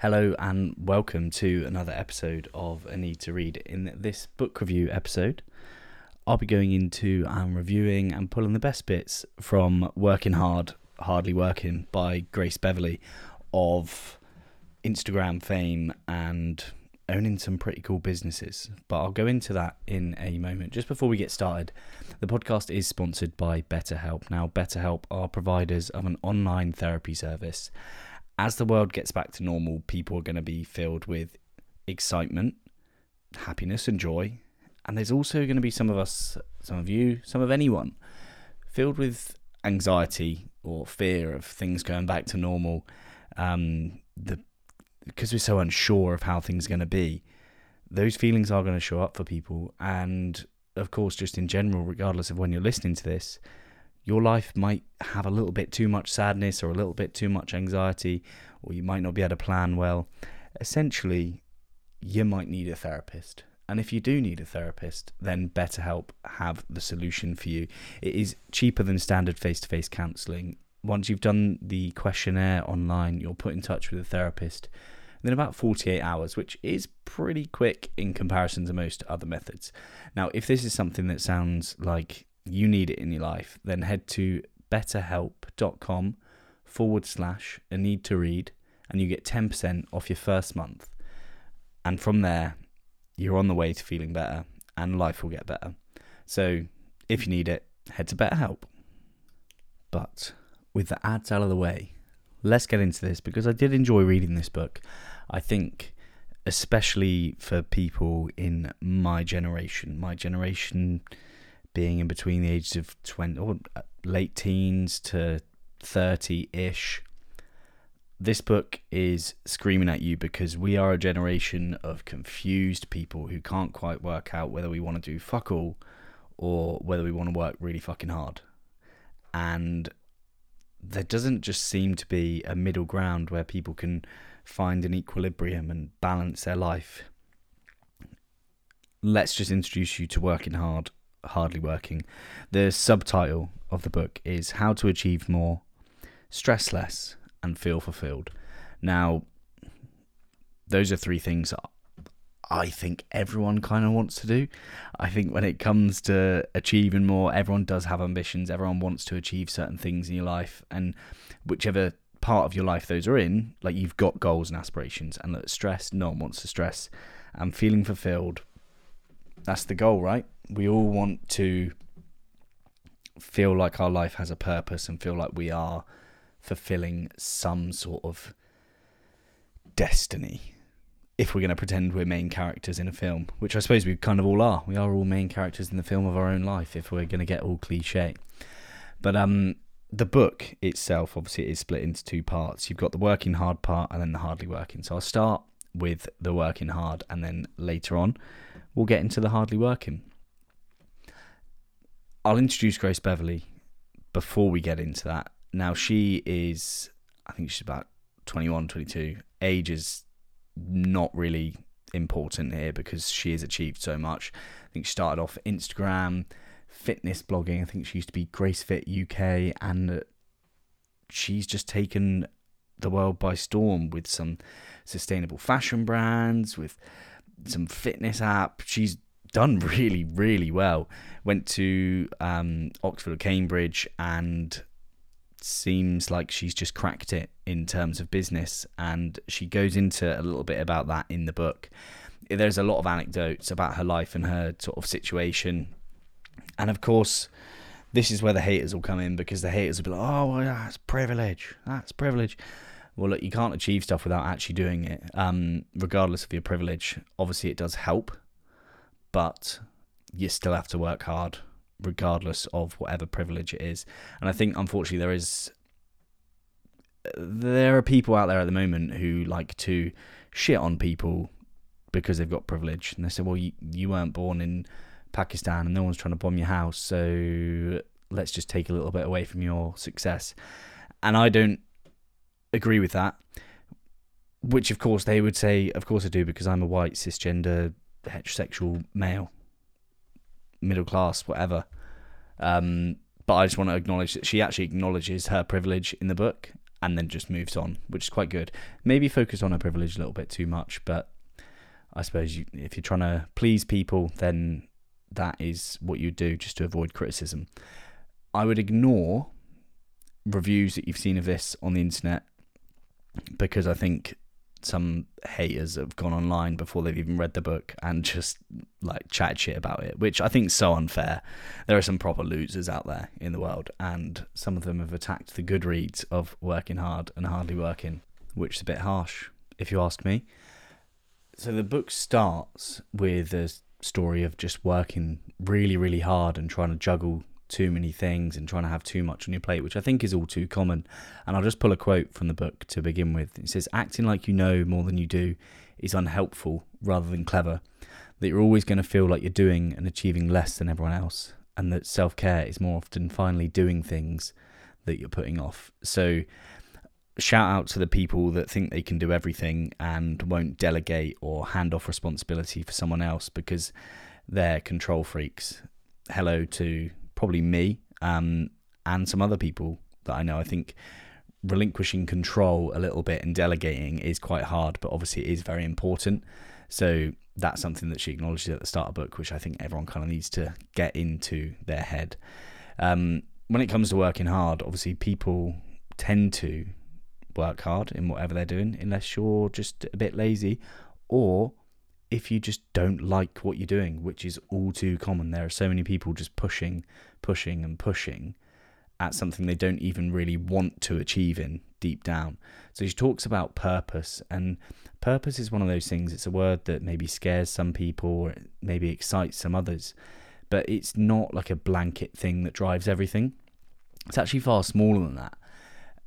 Hello and welcome to another episode of A Need to Read. In this book review episode, I'll be going into and reviewing and pulling the best bits from Working Hard, Hardly Working by Grace Beverly of Instagram fame and owning some pretty cool businesses. But I'll go into that in a moment. Just before we get started, the podcast is sponsored by BetterHelp. Now, BetterHelp are providers of an online therapy service as the world gets back to normal, people are going to be filled with excitement, happiness, and joy. And there's also going to be some of us, some of you, some of anyone, filled with anxiety or fear of things going back to normal. Um, the because we're so unsure of how things are going to be, those feelings are going to show up for people. And of course, just in general, regardless of when you're listening to this, your life might have a little bit too much sadness or a little bit too much anxiety, or you might not be able to plan well. Essentially, you might need a therapist. And if you do need a therapist, then BetterHelp have the solution for you. It is cheaper than standard face to face counselling. Once you've done the questionnaire online, you're put in touch with a therapist within about 48 hours, which is pretty quick in comparison to most other methods. Now, if this is something that sounds like you need it in your life, then head to betterhelp.com forward slash a need to read and you get 10% off your first month. And from there, you're on the way to feeling better and life will get better. So if you need it, head to BetterHelp. But with the ads out of the way, let's get into this because I did enjoy reading this book. I think, especially for people in my generation, my generation being in between the ages of 20 or late teens to 30 ish. This book is screaming at you because we are a generation of confused people who can't quite work out whether we want to do fuck all or whether we want to work really fucking hard. And there doesn't just seem to be a middle ground where people can find an equilibrium and balance their life. Let's just introduce you to working hard hardly working. The subtitle of the book is How to Achieve More, Stress Less, and Feel Fulfilled. Now, those are three things I think everyone kind of wants to do. I think when it comes to achieving more, everyone does have ambitions. Everyone wants to achieve certain things in your life, and whichever part of your life those are in, like you've got goals and aspirations. And that stress, no one wants to stress. And feeling fulfilled, that's the goal, right? We all want to feel like our life has a purpose and feel like we are fulfilling some sort of destiny if we're going to pretend we're main characters in a film, which I suppose we kind of all are. We are all main characters in the film of our own life if we're going to get all cliche. But um, the book itself, obviously, it is split into two parts. You've got the working hard part and then the hardly working. So I'll start with the working hard and then later on we'll get into the hardly working. I'll introduce Grace Beverley before we get into that. Now, she is, I think she's about 21, 22. Age is not really important here because she has achieved so much. I think she started off Instagram, fitness blogging. I think she used to be Grace Fit UK, and uh, she's just taken the world by storm with some sustainable fashion brands, with some fitness app. She's done really, really well. Went to um, Oxford or Cambridge and seems like she's just cracked it in terms of business. And she goes into a little bit about that in the book. There's a lot of anecdotes about her life and her sort of situation. And of course, this is where the haters will come in because the haters will be like, oh, well, that's privilege. That's privilege. Well, look, you can't achieve stuff without actually doing it, um, regardless of your privilege. Obviously, it does help but you still have to work hard regardless of whatever privilege it is. And I think unfortunately there is there are people out there at the moment who like to shit on people because they've got privilege and they say well you, you weren't born in Pakistan and no one's trying to bomb your house so let's just take a little bit away from your success. And I don't agree with that. Which of course they would say of course I do because I'm a white cisgender heterosexual male, middle class, whatever. Um, but I just want to acknowledge that she actually acknowledges her privilege in the book, and then just moves on, which is quite good. Maybe focus on her privilege a little bit too much, but I suppose you, if you're trying to please people, then that is what you do just to avoid criticism. I would ignore reviews that you've seen of this on the internet because I think some haters have gone online before they've even read the book and just like chat shit about it, which I think is so unfair. There are some proper losers out there in the world, and some of them have attacked the Goodreads of working hard and hardly working, which is a bit harsh, if you ask me. So the book starts with a story of just working really, really hard and trying to juggle too many things and trying to have too much on your plate, which I think is all too common. And I'll just pull a quote from the book to begin with. It says, Acting like you know more than you do is unhelpful rather than clever. That you're always going to feel like you're doing and achieving less than everyone else. And that self care is more often finally doing things that you're putting off. So, shout out to the people that think they can do everything and won't delegate or hand off responsibility for someone else because they're control freaks. Hello to probably me um, and some other people that I know. I think relinquishing control a little bit and delegating is quite hard, but obviously it is very important. So that's something that she acknowledges at the start of the book, which I think everyone kind of needs to get into their head. Um, when it comes to working hard, obviously people tend to work hard in whatever they're doing, unless you're just a bit lazy or if you just don't like what you're doing, which is all too common. There are so many people just pushing, pushing, and pushing at something they don't even really want to achieve in deep down. So she talks about purpose, and purpose is one of those things. It's a word that maybe scares some people or maybe excites some others, but it's not like a blanket thing that drives everything. It's actually far smaller than that,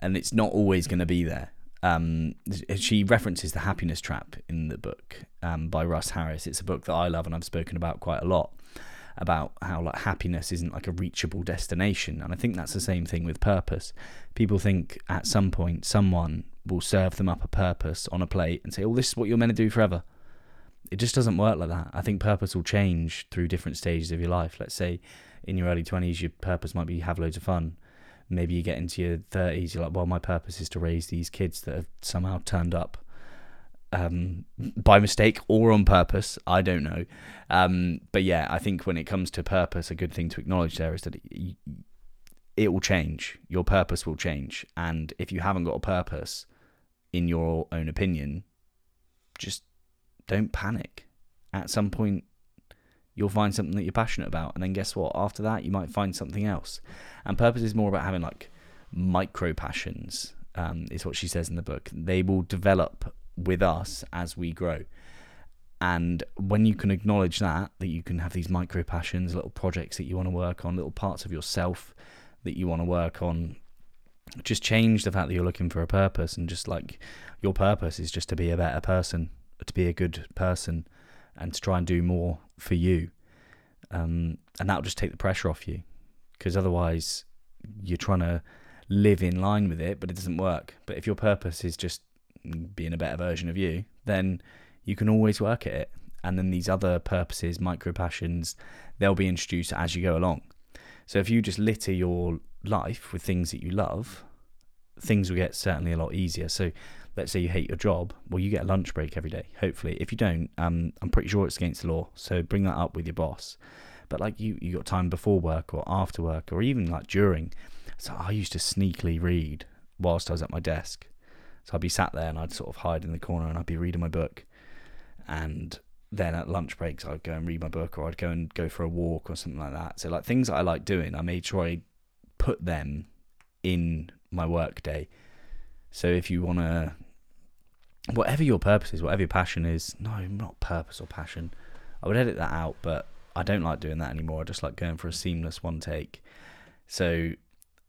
and it's not always going to be there um, she references the happiness trap in the book um, by Russ Harris. It's a book that I love and I've spoken about quite a lot about how like happiness isn't like a reachable destination and I think that's the same thing with purpose. People think at some point someone will serve them up a purpose on a plate and say, "Oh, this is what you're meant to do forever." It just doesn't work like that. I think purpose will change through different stages of your life. Let's say in your early 20s your purpose might be have loads of fun maybe you get into your 30s, you're like, well, my purpose is to raise these kids that have somehow turned up um, by mistake or on purpose. I don't know. Um, but yeah, I think when it comes to purpose, a good thing to acknowledge there is that it, it will change. Your purpose will change. And if you haven't got a purpose, in your own opinion, just don't panic. At some point, you'll find something that you're passionate about. And then guess what? After that, you might find something else. And purpose is more about having like micro passions, um, is what she says in the book. They will develop with us as we grow. And when you can acknowledge that, that you can have these micro passions, little projects that you want to work on, little parts of yourself that you want to work on, just change the fact that you're looking for a purpose and just like your purpose is just to be a better person, to be a good person, and to try and do more for you. Um, and that'll just take the pressure off you because otherwise you're trying to live in line with it, but it doesn't work. But if your purpose is just being a better version of you, then you can always work at it. And then these other purposes, micro passions, they'll be introduced as you go along. So if you just litter your life with things that you love, things will get certainly a lot easier. So let's say you hate your job, well, you get a lunch break every day. Hopefully, if you don't, um, I'm pretty sure it's against the law. So bring that up with your boss. But like you, you got time before work or after work or even like during. So I used to sneakily read whilst I was at my desk. So I'd be sat there and I'd sort of hide in the corner and I'd be reading my book. And then at lunch breaks, I'd go and read my book or I'd go and go for a walk or something like that. So like things that I like doing, I made sure I put them in my work day. So if you want to whatever your purpose is, whatever your passion is, no, not purpose or passion. I would edit that out, but I don't like doing that anymore. I just like going for a seamless one take. So,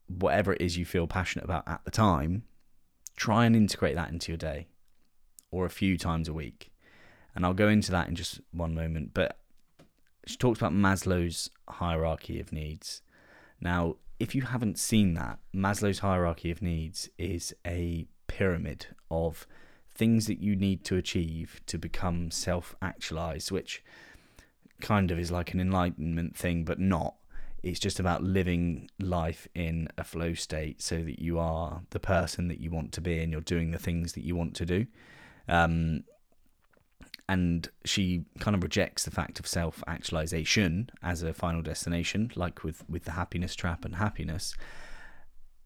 whatever it is you feel passionate about at the time, try and integrate that into your day or a few times a week. And I'll go into that in just one moment. But she talks about Maslow's hierarchy of needs. Now, if you haven't seen that, Maslow's hierarchy of needs is a pyramid of things that you need to achieve to become self actualized, which kind of is like an enlightenment thing, but not. It's just about living life in a flow state so that you are the person that you want to be and you're doing the things that you want to do. Um, and she kind of rejects the fact of self actualization as a final destination, like with, with the happiness trap and happiness,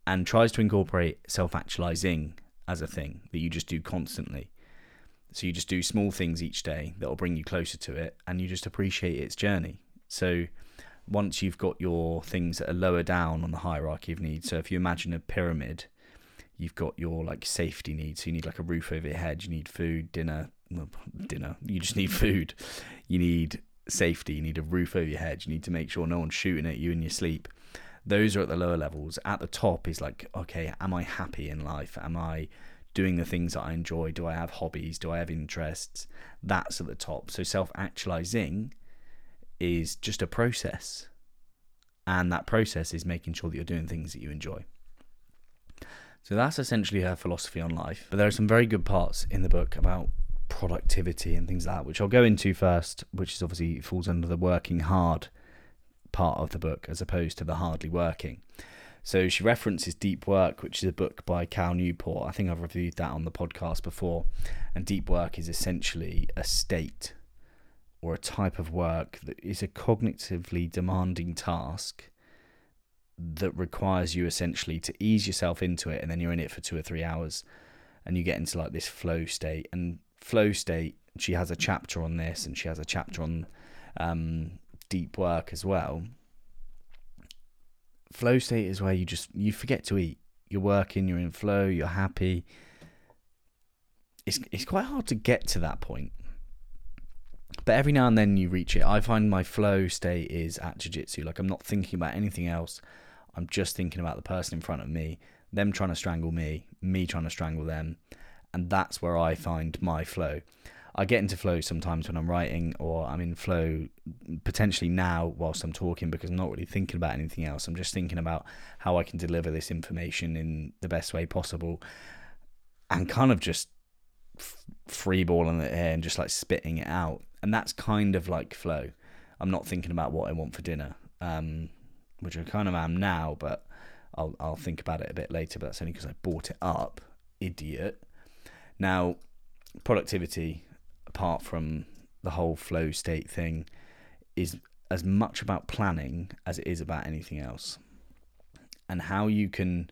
and tries to incorporate self actualizing as a thing that you just do constantly. So you just do small things each day that will bring you closer to it, and you just appreciate its journey. So once you've got your things that are lower down on the hierarchy of needs, so if you imagine a pyramid, you've got your like safety needs. So you need like a roof over your head, you need food, dinner, dinner. You just need food. You need safety. You need a roof over your head. You need to make sure no one's shooting at you in your sleep. Those are at the lower levels. At the top is like, okay, am I happy in life? Am I doing the things that I enjoy? Do I have hobbies? Do I have interests? That's at the top. So self actualizing is just a process. And that process is making sure that you're doing things that you enjoy. So that's essentially her philosophy on life. But there are some very good parts in the book about productivity and things like that, which I'll go into first, which is obviously falls under the working hard part of the book as opposed to the hardly working. So she references Deep Work, which is a book by Cal Newport. I think I've reviewed that on the podcast before. And deep work is essentially a state or a type of work that is a cognitively demanding task that requires you essentially to ease yourself into it and then you're in it for two or three hours and you get into like this flow state and flow state she has a chapter on this and she has a chapter on um, deep work as well. Flow state is where you just you forget to eat. You're working you're in flow you're happy. It's it's quite hard to get to that point. But every now and then you reach it. I find my flow state is at jiu-jitsu. Like i'm not thinking about anything else. I'm just thinking about the person in front of me, them trying to strangle me, me trying to strangle them. And that's where I find my flow. I get into flow sometimes when I'm writing, or I'm in flow potentially now whilst I'm talking because I'm not really thinking about anything else. I'm just thinking about how I can deliver this information in the best way possible and kind of just freeballing it here and just like spitting it out. And that's kind of like flow. I'm not thinking about what I want for dinner. Um, which I kind of am now, but I'll I'll think about it a bit later. But that's only because I bought it up, idiot. Now, productivity, apart from the whole flow state thing, is as much about planning as it is about anything else, and how you can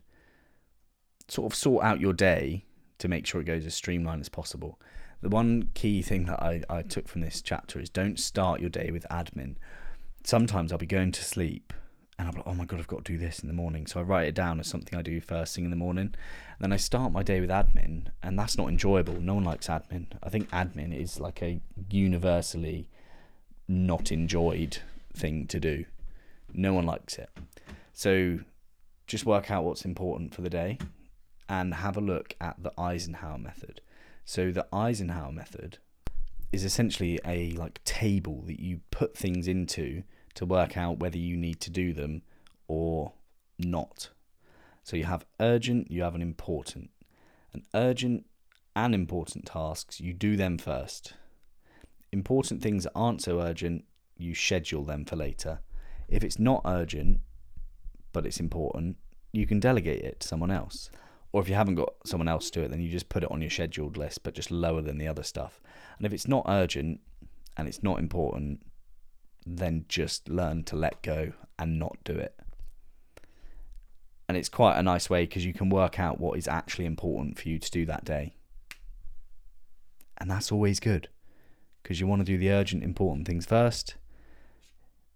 sort of sort out your day to make sure it goes as streamlined as possible. The one key thing that I, I took from this chapter is don't start your day with admin. Sometimes I'll be going to sleep and I'm like, oh my god, I've got to do this in the morning. So I write it down as something I do first thing in the morning. And then I start my day with admin, and that's not enjoyable. No one likes admin. I think admin is like a universally not enjoyed thing to do. No one likes it. So just work out what's important for the day and have a look at the Eisenhower method. So the Eisenhower method is essentially a like table that you put things into to work out whether you need to do them or not. So you have urgent, you have an important. An urgent and important tasks, you do them first. Important things that aren't so urgent, you schedule them for later. If it's not urgent, but it's important, you can delegate it to someone else. Or if you haven't got someone else to do it, then you just put it on your scheduled list, but just lower than the other stuff. And if it's not urgent and it's not important, then just learn to let go and not do it. And it's quite a nice way because you can work out what is actually important for you to do that day. And that's always good because you want to do the urgent, important things first.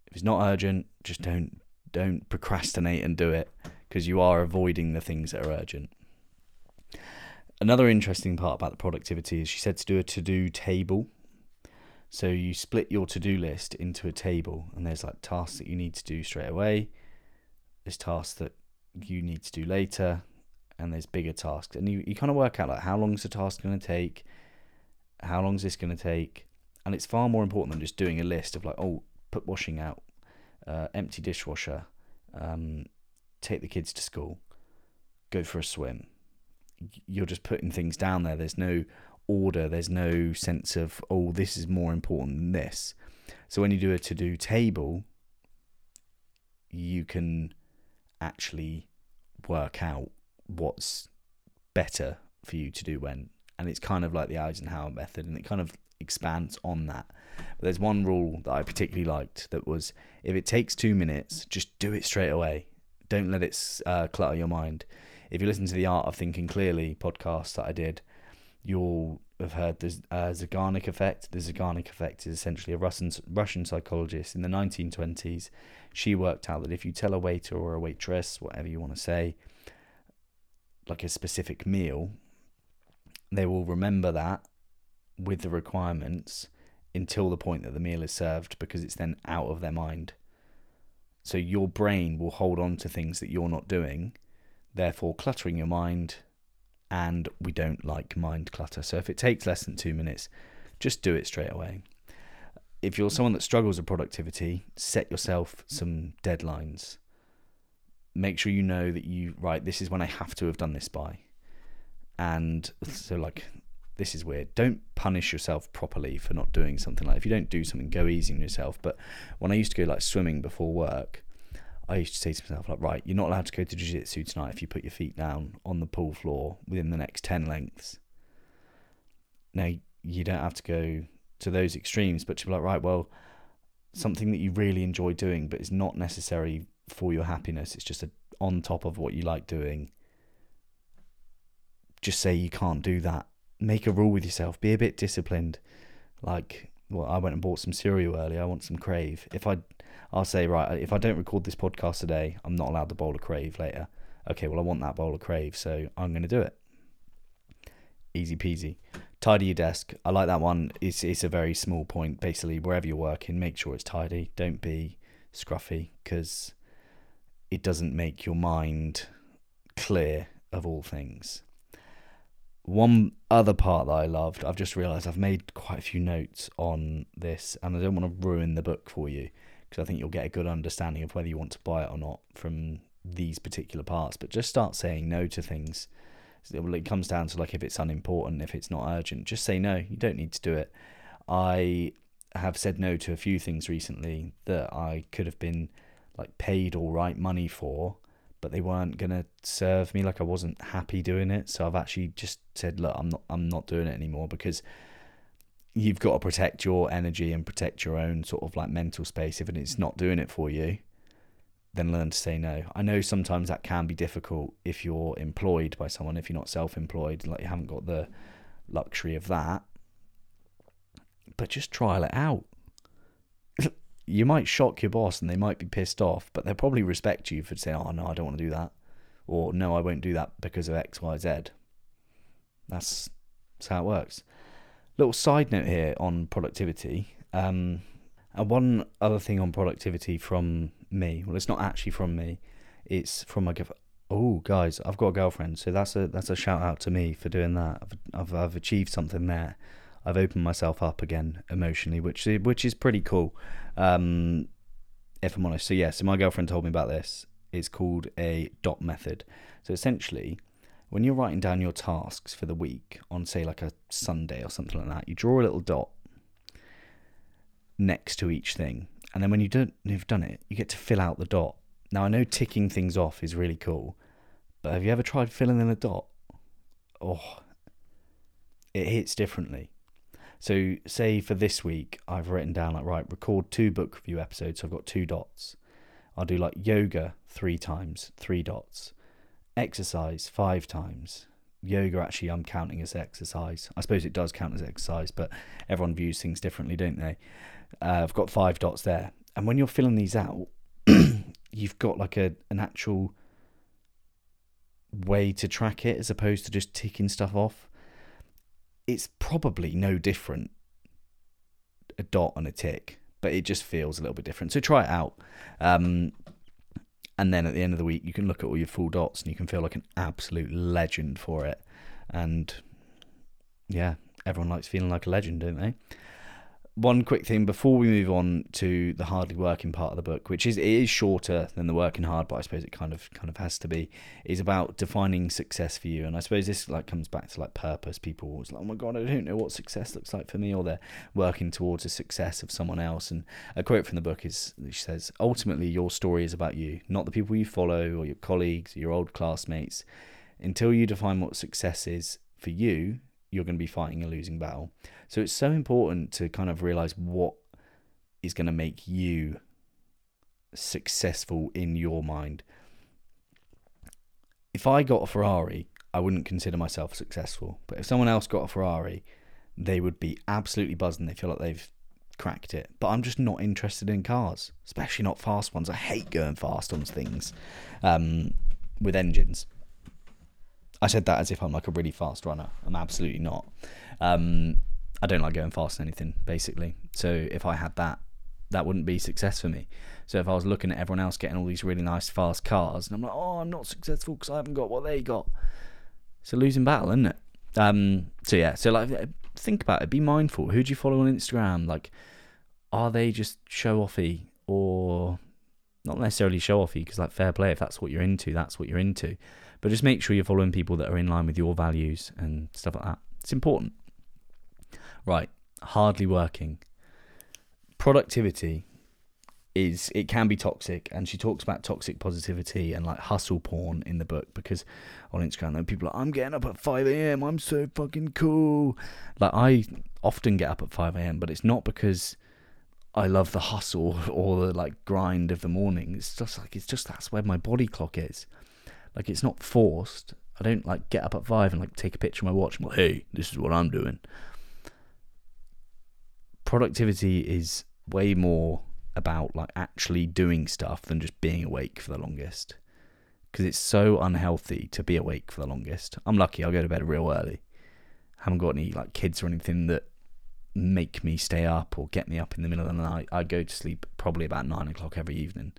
If it's not urgent, just don't don't procrastinate and do it because you are avoiding the things that are urgent. Another interesting part about the productivity is she said to do a to-do table so you split your to do list into a table, and there's like tasks that you need to do straight away, there's tasks that you need to do later, and there's bigger tasks. And you, you kind of work out like how long is the task going to take, how long is this going to take, and it's far more important than just doing a list of like, oh, put washing out, uh, empty dishwasher, um, take the kids to school, go for a swim. You're just putting things down there. There's no order. There's no sense of, oh, this is more important than this. So when you do a to do table, you can actually work out what's better for you to do when. And it's kind of like the Eisenhower method, and it kind of expands on that. But there's one rule that I particularly liked that was if it takes two minutes, just do it straight away. Don't let it uh, clutter your mind. If you listen to the Art of Thinking Clearly podcast that I did, you'll have heard the uh, effect. The Zeigarnik effect is essentially a Russian Russian psychologist in the 1920s. She worked out that if you tell a waiter or a waitress, whatever you want to say, like a specific meal, they will remember that with the requirements until the point that the meal is served because it's then out of their mind. So your brain will hold on to things that you're not doing, therefore cluttering your mind and we don't like mind clutter. So if it takes less than two minutes, just do it straight away. If you're someone that struggles with productivity, set yourself some deadlines. Make sure you know that you, right, this is when I have to have done this by. And so, like, this is weird. Don't punish yourself properly for not doing something like if you don't do something, go easy on yourself. But when I used to go like swimming before work, I used to say to myself, like, right, you're not allowed to go to jiu jitsu tonight if you put your feet down on the pool floor within the next 10 lengths. Now, you don't have to go to those extremes, but to be like, right, well, something that you really enjoy doing, but is not necessary for your happiness, it's just a, on top of what you like doing. Just say you can't do that. Make a rule with yourself. Be a bit disciplined. Like, well, I went and bought some cereal earlier. I want some Krave. If I I'll say, right, uh, if I don't record this podcast today, I'm not allowed the bowl of Krave later. Okay, well, I want that bowl of Krave, so I'm going to do it. Easy peasy. Tidy your desk. I like that one. It's, it's a very small point. Basically, wherever you're working, make sure it's tidy. Don't be scruffy because it doesn't make your mind clear of all things. One other part that I loved, I've just realised I've made quite a few notes on this, and I don't want to ruin the book for you because I think you'll get a good understanding of whether you want to buy it or not from these particular parts. But just start saying no to things. It comes down to like if it's unimportant, if it's not urgent, just say no. You don't need to do it. I have said no to a few things recently that I could have been like paid all right money for, but they weren't gonna serve me. Like I wasn't happy doing it, so I've actually just said, look, I'm not, I'm not doing it anymore because you've got to protect your energy and protect your own sort of like mental space. If it's not doing it for you, then learn to say no. I know sometimes that can be difficult if you're employed by someone, if you're not self employed, like you haven't got the luxury of that. But just trial it out. you might shock your boss and they might be pissed off, but they'll probably respect you for saying, oh, no, I don't want to do that. Or no, I won't do that because of X, Y, Z. That's, that's how it works little side note here on productivity. Um, and one other thing on productivity from me. Well, it's not actually from me. It's from my girlfriend. Oh, guys, I've got a girlfriend, so that's a that's a shout out to me for doing that. I've I've, I've achieved something there. I've opened myself up again emotionally, which which is pretty cool. Um, if I'm honest. So yeah, so my girlfriend told me about this. It's called a dot method. So essentially, when you're writing down your tasks for the week on, say, like a Sunday or something like that, you draw a little dot next to each thing. And then when you don't, you've done it, you get to fill out the dot. Now, I know ticking things off is really cool, but have you ever tried filling in a dot? Oh, it hits differently. So, say for this week, I've written down, like, right, record two book review episodes. So I've got two dots. I'll do like yoga three times, three dots exercise five times. Yoga, actually, I'm counting as exercise. I suppose it does count as exercise, but everyone views things differently, don't they? Uh, I've got five dots there. And when you're filling these out, you've got like a an actual way to track it as opposed to just ticking stuff off. It's probably no different a dot and a tick, but it just feels a little bit different. So try it out. Um, and then at the end of the week you can look at all your full dots and you can feel like an absolute legend for it. And yeah everyone likes feeling like a legend don't they one quick thing before we move on to the hardly working part of the book, which is it is shorter than the working hard, but I suppose it kind of kind of has to be, is about defining success for you. And I suppose this like comes back to like purpose. People always like, oh my god, I don't know what success looks like for me, or they're working towards a success of someone else. And a quote from the book is she says, ultimately your story is about you, not the people you follow or your colleagues, or your old classmates. Until you define what success is for you, you're going to be fighting a losing battle. So it's so important to kind of realize what is going to make you successful in your mind. If I got a Ferrari, I wouldn't consider myself successful. But if someone else got a Ferrari, they would be absolutely buzzing. They feel like they've cracked it. But I'm just not interested in cars, especially not fast ones. I hate going fast on things um, with engines. I said that as if I'm like a really fast runner. I'm absolutely not. Um, I don't like going fast on anything, basically. So if I had that, that wouldn't be success for me. So if I was looking at everyone else getting all these really nice fast cars, and I'm like, oh, I'm not successful because I haven't got what they got. It's a losing battle, isn't it? Um, so yeah, so like, think about it. Be mindful. Who do you follow on Instagram? Like, are they just show offy or not necessarily show offy? Because like, fair play. If that's what you're into, that's what you're into. But just make sure you're following people that are in line with your values and stuff like that. It's important. Right, hardly working. Productivity is it can be toxic and she talks about toxic positivity and like hustle porn in the book because on Instagram people are like, I'm getting up at 5 a.m. I'm so fucking cool. Like I often get up at 5 a.m. but it's not because I love the hustle or the like grind of the morning. It's just like it's just that's where my body clock is. Like it's not forced. I don't like get up at five and like take a picture of my watch and go, hey, this is what I'm doing. Productivity is way more about like actually doing stuff than just being awake for the longest. Because it's so unhealthy to be awake for the longest. I'm lucky I'll go to bed real early. I haven't got any like kids or anything that make me stay up or get me up in the middle of the night. I go to sleep probably about nine o'clock every evening.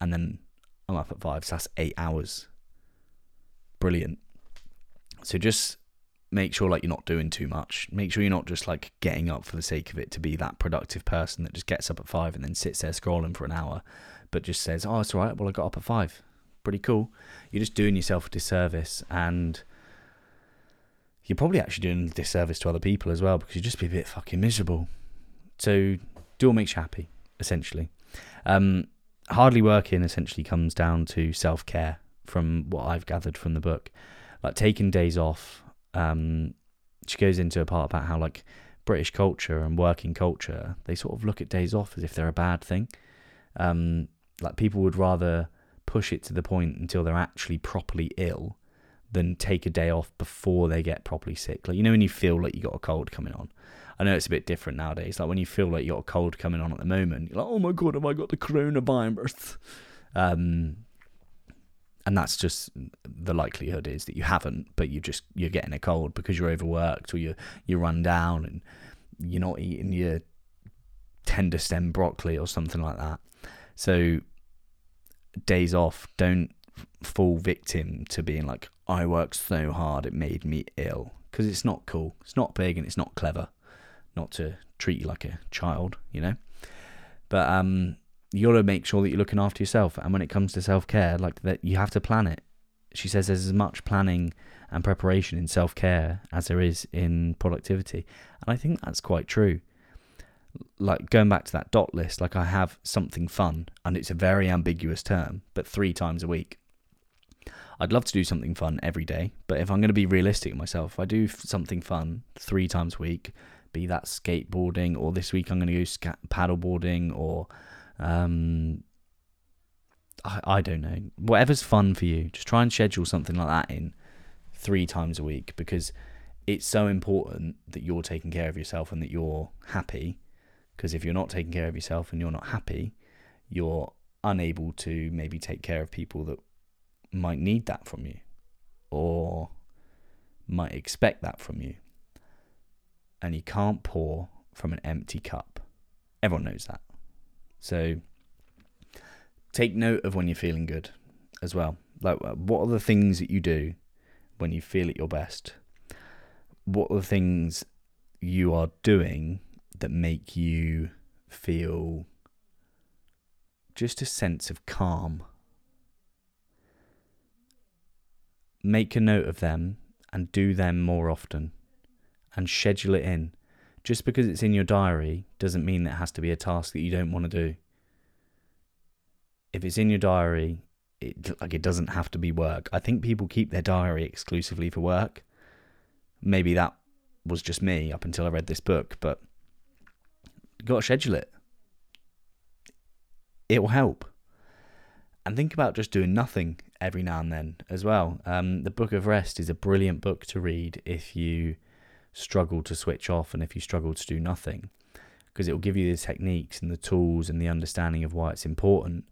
And then I'm up at five, so that's eight hours. Brilliant. So just make sure like you're not doing too much. Make sure you're not just like getting up for the sake of it to be that productive person that just gets up at five and then sits there scrolling for an hour, but just says, "Oh, it's all right. Well, I got up at five. Pretty cool." You're just doing yourself a disservice, and you're probably actually doing a disservice to other people as well because you just be a bit fucking miserable. So do what makes you happy, essentially. Um, hardly working essentially comes down to self care, from what I've gathered from the book. Like taking days off. Um, she goes into a part about how like British culture and working culture, they sort of look at days off as if they're a bad thing. Um, like people would rather push it to the point until they're actually properly ill than take a day off before they get properly sick. Like you know when you feel like you got a cold coming on. I know it's a bit different nowadays. Like when you feel like you got a cold coming on at the moment, you're like, oh my god, have I got the coronavirus? Um, and that's just the likelihood is that you haven't, but you just you're getting a cold because you're overworked or you you run down and you're not eating your tender stem broccoli or something like that. So days off, don't fall victim to being like I worked so hard it made me ill because it's not cool. It's not big and it's not clever not to treat you like a child, you know. But um, you got to make sure that you're looking after yourself. And when it comes to self care, like that, you have to plan it. She says there's as much planning and preparation in self care as there is in productivity, and I think that's quite true. Like going back to that dot list, like I have something fun, and it's a very ambiguous term, but three times a week. I'd love to do something fun every day, but if I'm going to be realistic myself, if I do something fun three times a week, be that skateboarding or this week I'm going to go paddleboarding or um, I, I don't know whatever's fun for you just try and schedule something like that in three times a week because it's so important that you're taking care of yourself and that you're happy because if you're not taking care of yourself and you're not happy you're unable to maybe take care of people that might need that from you or might expect that from you and you can't pour from an empty cup. Everyone knows that. So take note of when you're feeling good as well. Like, uh, what are the things that you do when you feel at your best? What are the things you are doing that make you feel just a sense of calm. Make a note of them and do them more often and schedule it in. Just because it's in your diary doesn't mean that it has to be a task that you don't want to do. If it's in your diary, it like it doesn't have to be work. I think people keep their diary exclusively for work. Maybe that was just me up until I read this book, but you got to schedule it. It will help. And think about just doing nothing every now and then as well. Um, the Book of Rest is a brilliant book to read if you struggle to switch off and if you struggle to do nothing, because it will give you the techniques and the tools and the understanding of why it's important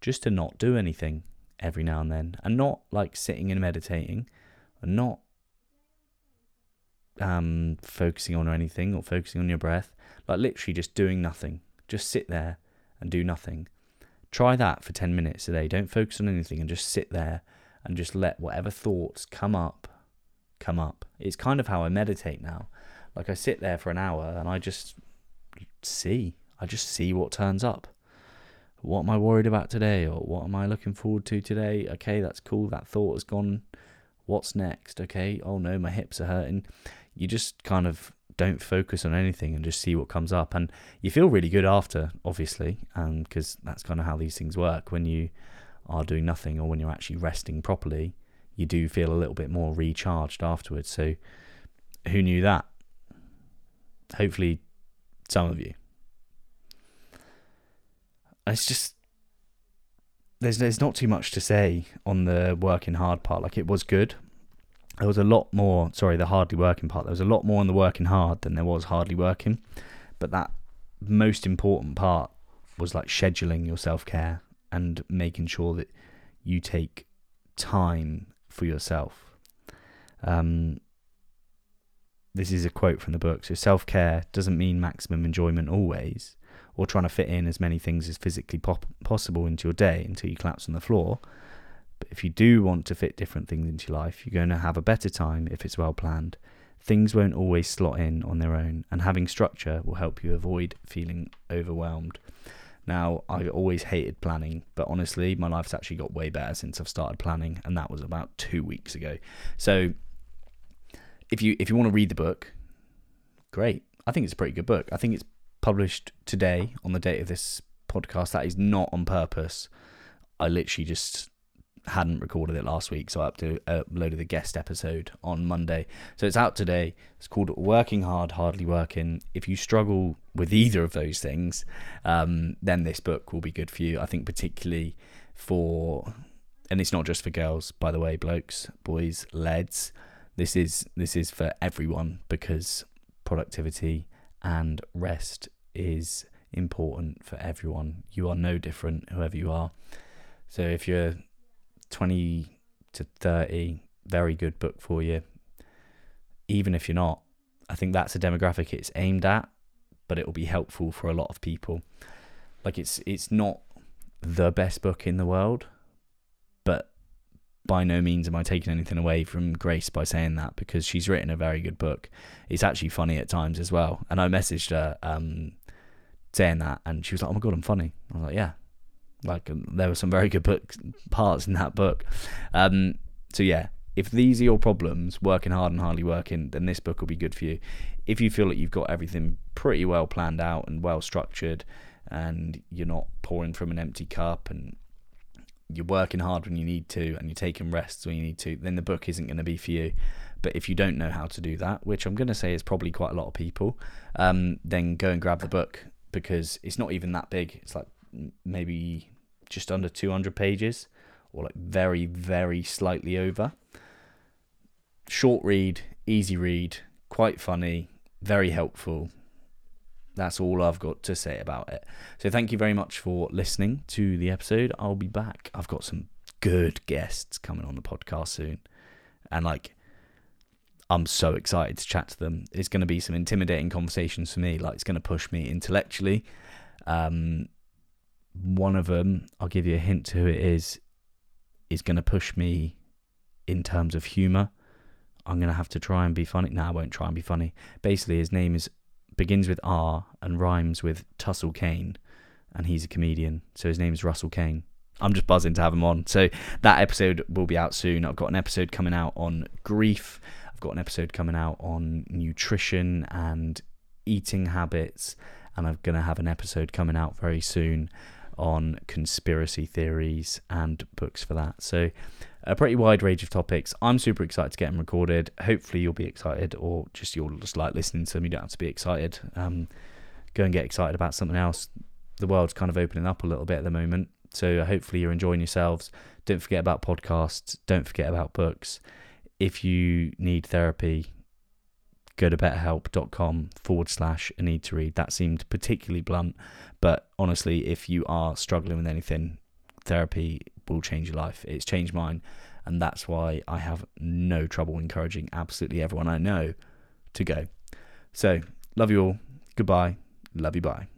just to not do anything every now and then and not like sitting and meditating and not um, focusing on anything or focusing on your breath, like literally just doing nothing. Just sit there and do nothing. Try that for 10 minutes a day. Don't focus on anything and just sit there and just let whatever thoughts come up, come up. It's kind of how I meditate now. Like I sit there for an hour and I just see. I just see what turns up. What am I worried about today? Or what am I looking forward to today? Okay, that's cool. That thought has gone. What's next? Okay, oh no, my hips are hurting you just kind of don't focus on anything and just see what comes up and you feel really good after obviously because um, that's kind of how these things work when you are doing nothing or when you're actually resting properly you do feel a little bit more recharged afterwards. So who knew that? Hopefully some of you. It's just there's there's not too much to say on the working hard part. Like it was good. There was a lot more sorry the hardly working part. There was a lot more on the working hard than there was hardly working. But that most important part was like scheduling your self-care and making sure that you take time for yourself um, this is a quote from the book so self-care doesn't mean maximum enjoyment always or trying to fit in as many things as physically pop- possible into your day until you collapse on the floor but if you do want to fit different things into your life, you're going to have a better time if it's well planned. Things won't always slot in on their own, and having structure will help you avoid feeling overwhelmed. Now, I always hated planning, but honestly, my life's actually got way better since I've started planning, and that was about two weeks ago. So, if you if you want to read the book, great. I think it's a pretty good book. I think it's published today on the date of this podcast. That is not on purpose. I literally just hadn't recorded it last week, so I uploaded the guest episode on Monday. So it's out today. It's called Working Hard, Hardly Working. If you struggle with either of those things, um, then this book will be good for you. I think, particularly for, and it's not just for girls, by the way, blokes, boys, lads. This is this is for everyone because productivity and rest is important for everyone. You are no different, whoever you are. So if you're 20 to 30, very good book for you. Even if you're not, I think that's a demographic it's aimed at, but it will be helpful for a lot of people. Like it's it's not the best book in the world, but by no means am I taking anything away from Grace by saying that because she's written a very good book. It's actually funny at times as well. And I messaged her um, saying that, and she was like, "Oh my god, I'm funny." I was like, "Yeah, like um, there were some very good book parts in that book. Um, so yeah, if these are your problems, working hard and hardly working, then this book will be good for you. If you feel that you've got everything pretty well planned out and well structured, and you're not pouring from an empty cup and you're working hard when you need to and you're taking rests when you need to, then the book isn't going to be for you. But if you don't know how to do that, which I'm going to say is probably quite a lot of people, um, then go and grab the book because it's not even that big. It's like maybe just under 200 pages, or like very, very slightly over. Short read, easy read, quite funny, very helpful. That's all I've got to say about it. So thank you very much for listening to the episode. I'll be back. I've got some good guests coming on the podcast soon. And like I'm so excited to chat to them. It's going to be some intimidating conversations for me. Like it's going to push me intellectually. Um, one of them, I'll give you a hint to who it is, is going to push me in terms of humour. I'm going to have to try and be funny. No, I won't try and be funny. Basically, his name is begins with R and rhymes with Tussle Kane, and he's a comedian. So his name is Russell Kane. I'm just buzzing to have him on. So that episode will be out soon. I've got an episode coming out on grief. I've got an episode coming out on nutrition and eating habits, and I'm going to have an episode coming out very soon on conspiracy theories and books for that. So a pretty wide range of topics. I'm super excited to get them recorded. Hopefully you'll be excited, or just you'll just like listening to them. You don't have to be excited. Um, go and get excited about something else. The world's kind of opening up a little bit at the moment, so hopefully you're enjoying yourselves. Don't forget about podcasts. Don't forget about books. If you need therapy, go to betterhelp.com forward slash a need to read. That seemed particularly blunt, but honestly, if you are struggling with anything, therapy will change your life. It's changed mine, and that's why I have no trouble encouraging absolutely everyone I know to go. So, love you all. Goodbye. Love you. Bye.